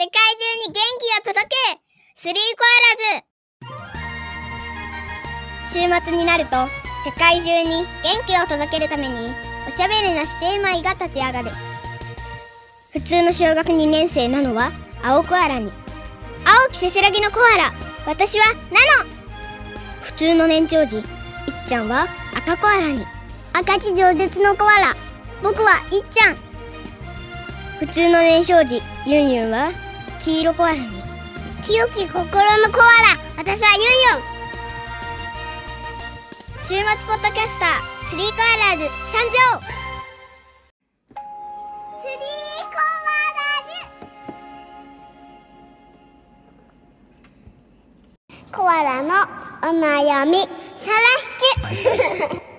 世界中に元気を届けスリーコアラズ。週末になると世界中に元気を届けるためにおしゃべりな指定米が立ち上がる。普通の小学2年生なのは青コアラに。青きせせらぎのコアラ。私はナノ。普通の年長児いっちゃんは赤コアラに。赤地上舌のコアラ。僕はいっちゃん。普通の年少児ユンユンは黄色コアラに。清き心のコアラ。私はユンユン。週末ポッドキャスタースリーコアラーズ参上スリーコアラーズ。コアラのお悩みさらしち。ゅ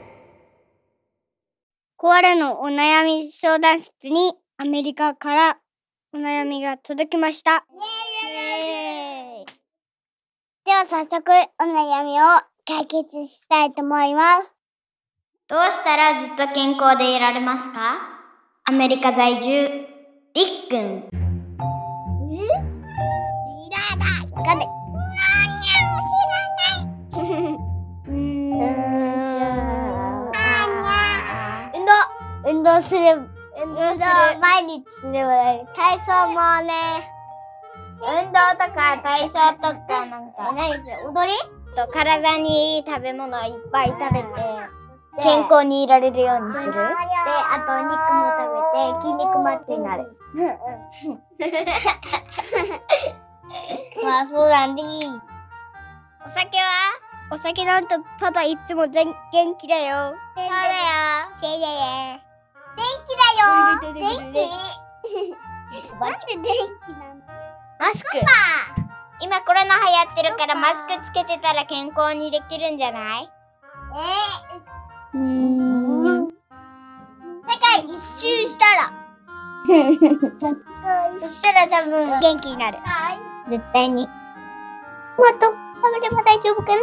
コアラのお悩み相談室にアメリカからお悩みが届きました。では早速お悩みを解決したいと思います。どうしたらずっと健康でいられますか？アメリカ在住、りっくん。え？いらない。わかんない。知らない。運動運動する。運動する。毎日すればいい。体操もね。運動とか体操とかなんか。何する踊り？と体にいい食べ物をいっぱい食べて、健康にいられるようにする。で、あとお肉も食べて、筋肉マッチョになる。まあそうなんでいい。お酒は？お酒飲むとパパいつも元気だよ。そうだよ。そうだよ。元気だよ。元気。なんで元気なの？マスク。今コロナ流行ってるからマスクつけてたら健康にできるんじゃない？えうん。世界一周したら。そしたら多分元気になる。絶対に。もっと食べれば大丈夫かな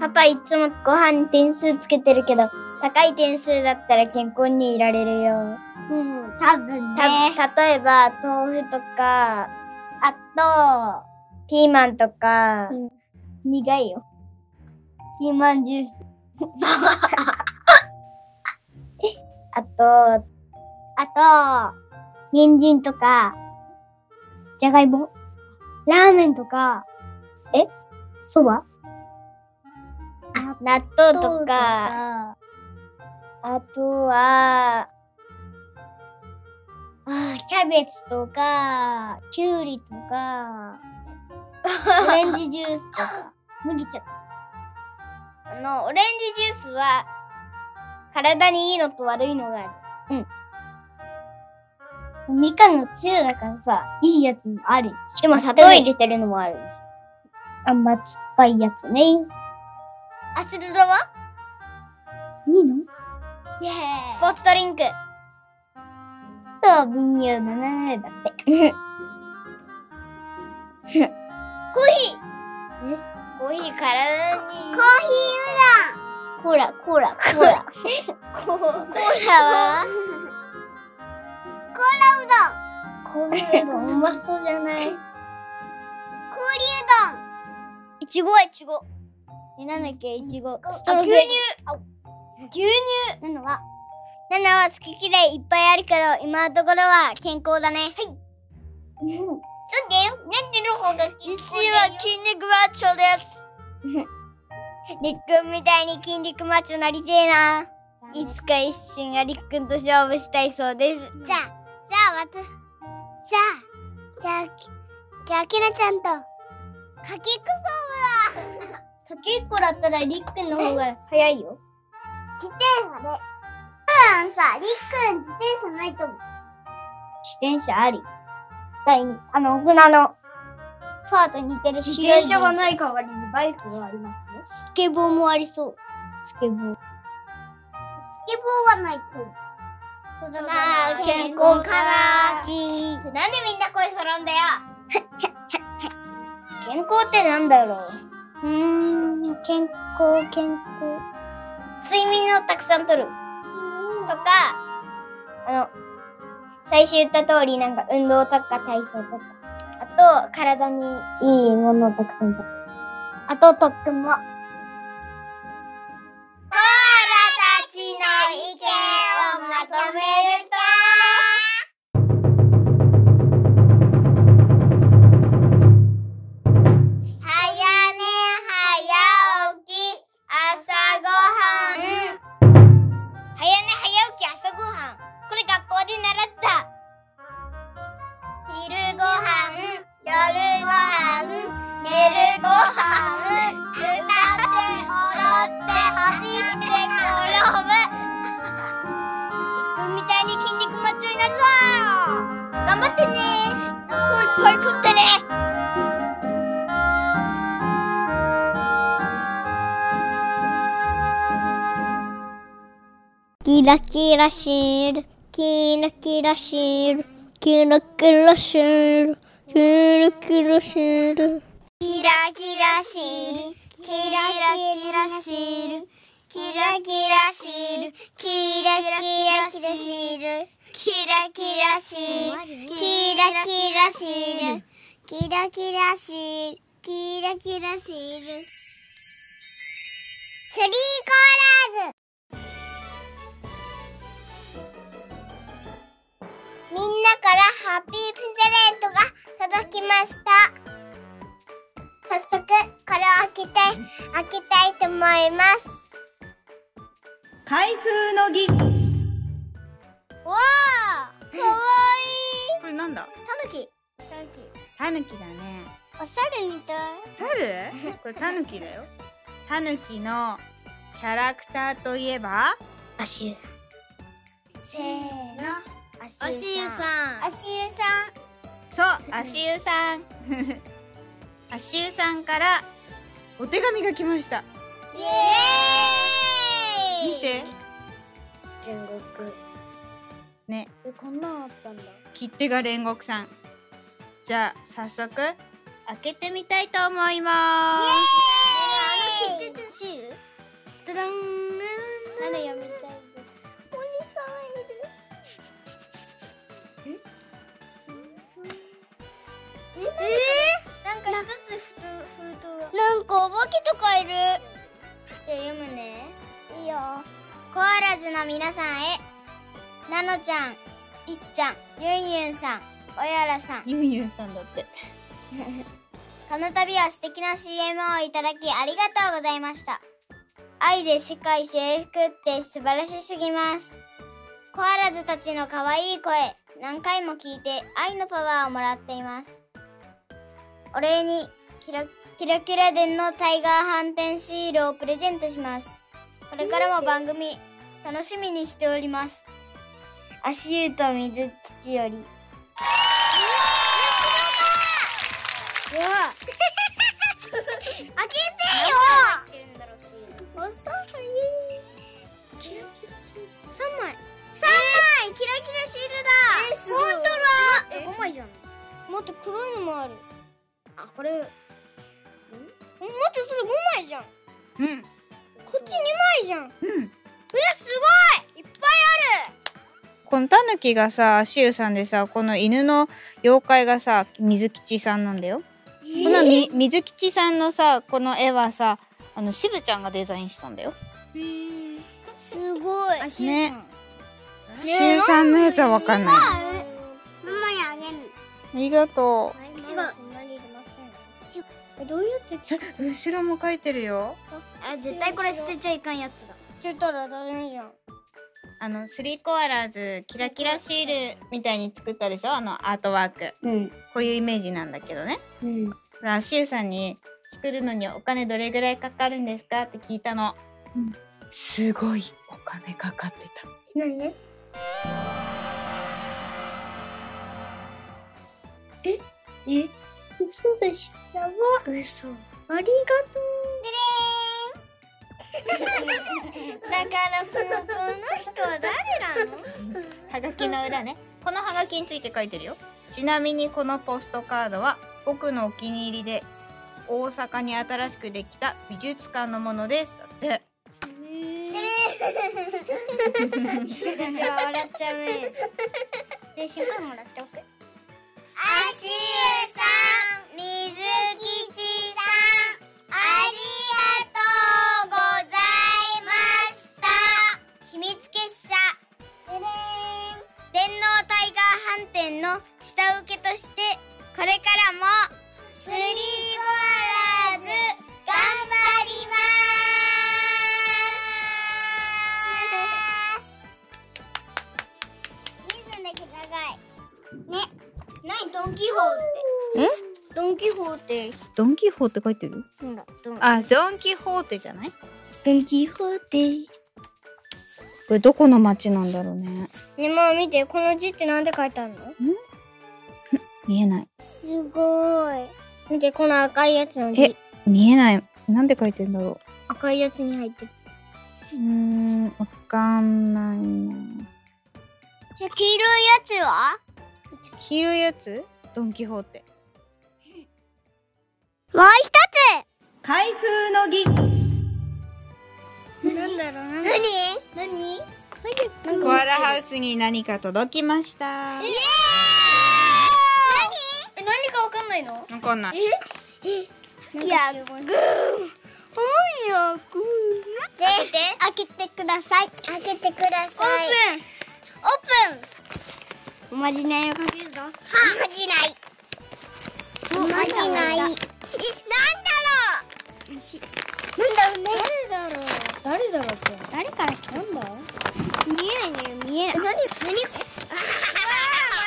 パパいつもご飯に点数つけてるけど、高い点数だったら健康にいられるよ。うん、多分ね。た、例えば、豆腐とか、あと、ピーマンとか、苦いよ。ピーマンジュース。あと、あと、人参とか、じゃがいも。ラーメンとか、え？そば？納豆とか、あとは、あーキャベツとか、きゅうりとか、オレンジジュースとか、麦茶とか。あの、オレンジジュースは、体にいいのと悪いのがある。うん。みかんのつゆだからさ、いいやつもある。でも砂糖入れてるのもある。あんま酸っぱいやつね。アスルドはいいの？スポーツドリンク。と瓶乳7円だって。コーヒーえ？コーヒー体に。コーヒーうどんコーラ、コーラ、コーラ。コーラは？コーラうどんコーラうどんうまそうじゃない？氷うどんいちごはいちご。え、なんだっけいちご。ストロベリー。牛乳なのはナナは好き嫌いいっぱいあるけど今のところは健康だね。はい。そうだよ。なんでの方が健康だよは筋肉マッチョです。りっくんみたいに筋肉マッチョなりてえな。いつか一瞬がりっくんと勝負したいそうです。じゃあじゃあまたじゃあじゃあきじゃあきなちゃんとかけっこ勝負だ。かけっこだったらりっくんの方が早いよ自転車で。普段さ、りっくん自転車ないと思う。自転車あり。第二、あの、大人の、パーと似てる自転車がないい代わりにバイクがありますよ。スケボーもありそう。スケボー。スケボーはないと思う。そうだな健康かななんでみんな声揃うんだよ 健康ってなんだろううーん、健康、健康。睡眠をたくさんとる。とか、あの、最初言った通りなんか運動とか体操とか。あと、体にいいものをたくさん食べる。あと、特訓も。コアラたちの意見をまとめるキラキラシール、キラキラシール、キラキラシール、キラキラシール。キラキラシール、キラキラシール、キラキラシール、キラキラシール、キラキラシール、キラキラシール、キラキラシール、キラキラシール。スリーコーラーズみんなからハッピープレゼントが届きました。早速、これを開けて、開けたいと思います。開封の儀わあかわいいこれなんだ？たぬき。たぬき。タヌキだねお猿みたい。猿？これタヌキだよタヌキのキャラクターといえば？足湯さん。せーの。足足湯さん。足湯さん。そう足湯さん。足湯さんからお手紙が来ました。イエーイ。見て。天国。ね。え、こんなんあったんだ。切手が煉獄さん。じゃあ早速開けてみたいと思います。あなんかお化けとかいるじゃあ読むねいいよコアラズの皆さんへなのちゃんいっちゃんゆんゆんさんおやらさんゆんゆんさんだって この度は素敵な CM をいただきありがとうございました。愛で世界征服って素晴らしすぎます。コアラズたちの可愛い声、何回も聞いて愛のパワーをもらっています。お礼にキラキラキラ伝のタイガー反転シールをプレゼントします。これからも番組楽しみにしております。足湯と水吉より。うわこのタヌキがさ足湯さんでさこの犬の妖怪がさ水吉さんなんだよ。このみ水吉さんのさこの絵はさあの渋ちゃんがデザインしたんだよ。すごい。足ね。湯さん。足湯さんのやつはわかんない。ママにあげる。ありがと違う。えどうやってう後ろも書いてるよ。あ絶対これ捨てちゃいかんやつだ。捨てたらダメじゃんあのスリーコアラーズキラキラシールみたいに作ったでしょ？あのアートワーク。うん。こういうイメージなんだけどね。うん。これ足湯さんに作るのにお金どれぐらいかかるんですか？って聞いたの、うん。すごいお金かかってた。何？え？え？嘘でしょ？やば。嘘。ありがとだからこのこの人は誰なの？はがきの裏ね。このはがきについて書いてるよ。ちなみにこのポストカードは僕のお気に入りで大阪に新しくできた美術館のものです。だって。笑っちゃうね。でもらっておく？さん、下請けとして、これからも、スリーゴアラーズ、頑張りまーす。リズムだけ長い。ね。何ドンキホーテ。ドンキホーテ。ドンキホーって書いてる？あ、ドンキホーテじゃない？ドンキホーテ。これどこの町なんだろうね。ね、まあ見て、この字ってなんで書いてあるの？見えない。すごい。見て、この赤いやつのえ字。見えない。なんで書いてんだろ赤いやつに入ってる。う。ん、わかんないな。じゃあ、黄色いやつは？黄色いやつ？ドンキホーテ。もう一開封の儀つなんだろうな。何？何？何？コアラハウスに何か届きました。イエーイかわかんないの？わかんない。いや、グー。おいや、グー。で、開けてください。開けてください。オープンオープンおまじないをかけるぞ。はおまじない。おまじない。え、なんだろうなんだろうね。誰だろう？誰だろうって。誰から来たんだ？見えないね、見えない。何？何あーま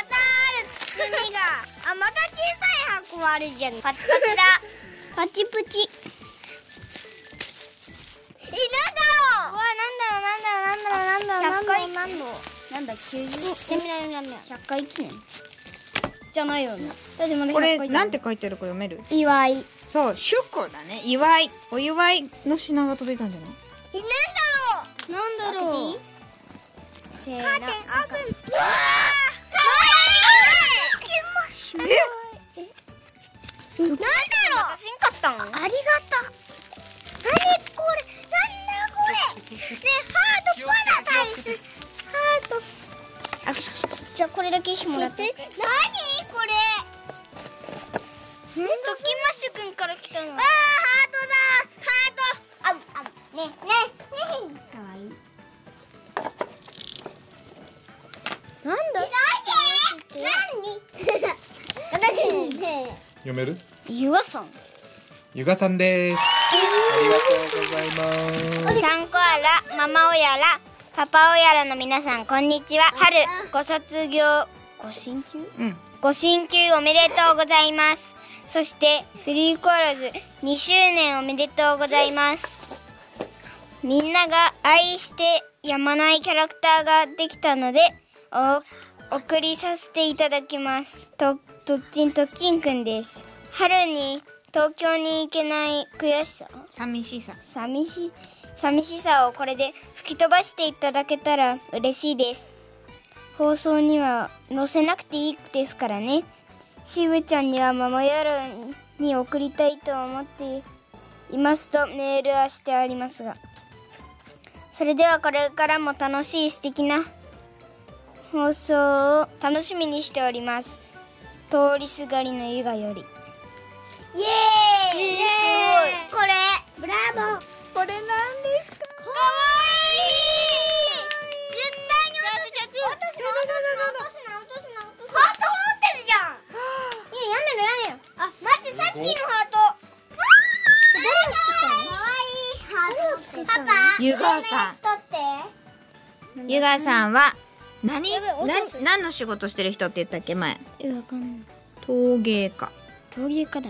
たある包みが。あ、また小さい箱あるじゃん。パチパチだ。パチプチ。え、なんだろううわ、なんだろう、なんだろう、なんだろう、なんだろう、なんだろう。なんだ、90。やめなやめな。100回記念じゃないよね。だってまだこれ、100回なんて書いてあるか読める？祝い。そう、祝だね。祝い。お祝いの品が届いたんじゃない？え、なんだろうなんだろうせーの。カーテンオープンうわーかわいなんだろう？進化したの？ありがとう。なにこれ？なんだこれ？ねハートパラダイス。ハート。あ、じゃあこれだけしてもらって。なにこれ？トキマッシュくんから来たの。あー、ハートだ。ハート。あ、あ、ね、ね、ね。かわいい。なんだ？なになに読める？ゆわさん。ゆがさんですありがとうございますサンコアラ、ママオヤラ、パパオヤラの皆さん、こんにちは。春、ご卒業、ご進級？うん。ご進級おめでとうございます。そして、スリーコーラズ2周年おめでとうございます。みんなが愛してやまないキャラクターができたので、お送りさせていただきます。と、とっちんとっきんくんです。春に東京に行けない悔しさ寂しさ。寂し寂しさをこれで吹き飛ばしていただけたら嬉しいです放送には載せなくていいですからねしぶちゃんにはママヤロに送りたいと思っていますとメールはしてありますがそれではこれからも楽しい素敵な放送を楽しみにしております通りすがりのゆがより。イエーイ、すごい。これ。ブラボー。これなんですか？かわいい。絶対に落とす。な落とすな落とすな落とすなハート持ってるじゃんいややめろやめろあ待ってさっきのハート誰が作ったのかわいいハートパパゆがさん取ってゆがさんは、何何す何の仕事してる人って言ったっけ前。えわかんない。陶芸家。陶芸家だ。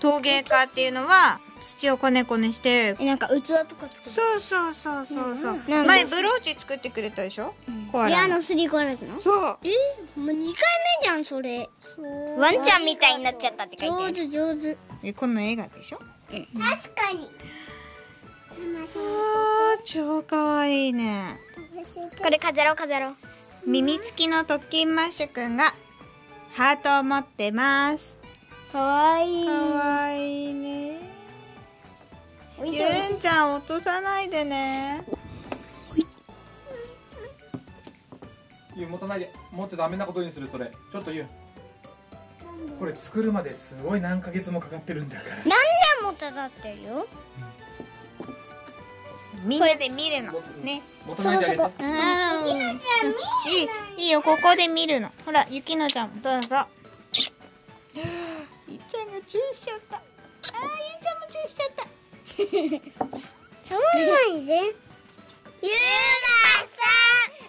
陶芸家っていうのは、土をこねこねして、えなんか器とか作るそうそうそうそうそう。なん前ブローチ作ってくれたでしょ？コアラの。スリーコーラズの？そう。えもう2回目じゃんそれ。ワンちゃんみたいになっちゃったって書いてある。上手上手。え、この映画でしょ？確かに。あー、超かわいいね。これ飾ろう飾ろう。耳付きの特勤マッシュくんが、ハートを持ってます。かわいい。かわいいね。ゆんちゃん落とさないでね。ゆう持たないで。持ってダメなことにするそれ。ちょっとゆうこれ作るまですごい何ヶ月もかかってるんだから。何年も経ってるよ？みんなで見るの。ね。持たないであげて。うん。いいいいよここで見るの。ほらゆきのちゃん。どうぞ。いっちゃんがチューしちゃった。あーゆうちゃんもチューしちゃった。触らないでゆうがさん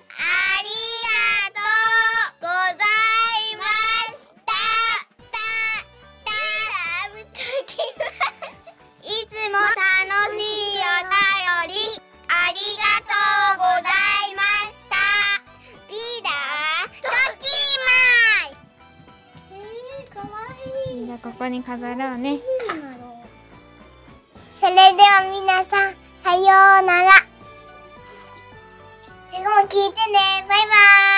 ここに飾ろうねそれでは皆さん、さようなら。次も聞いてね。バイバイ。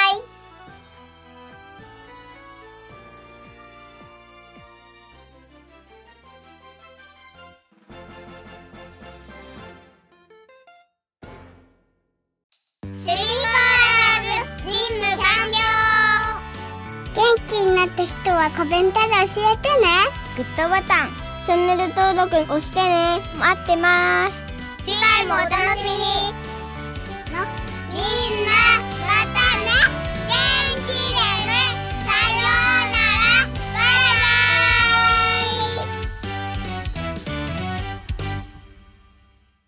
はコメントで教えてね。グッドボタン。チャンネル登録押してね。待ってます。次回もお楽しみに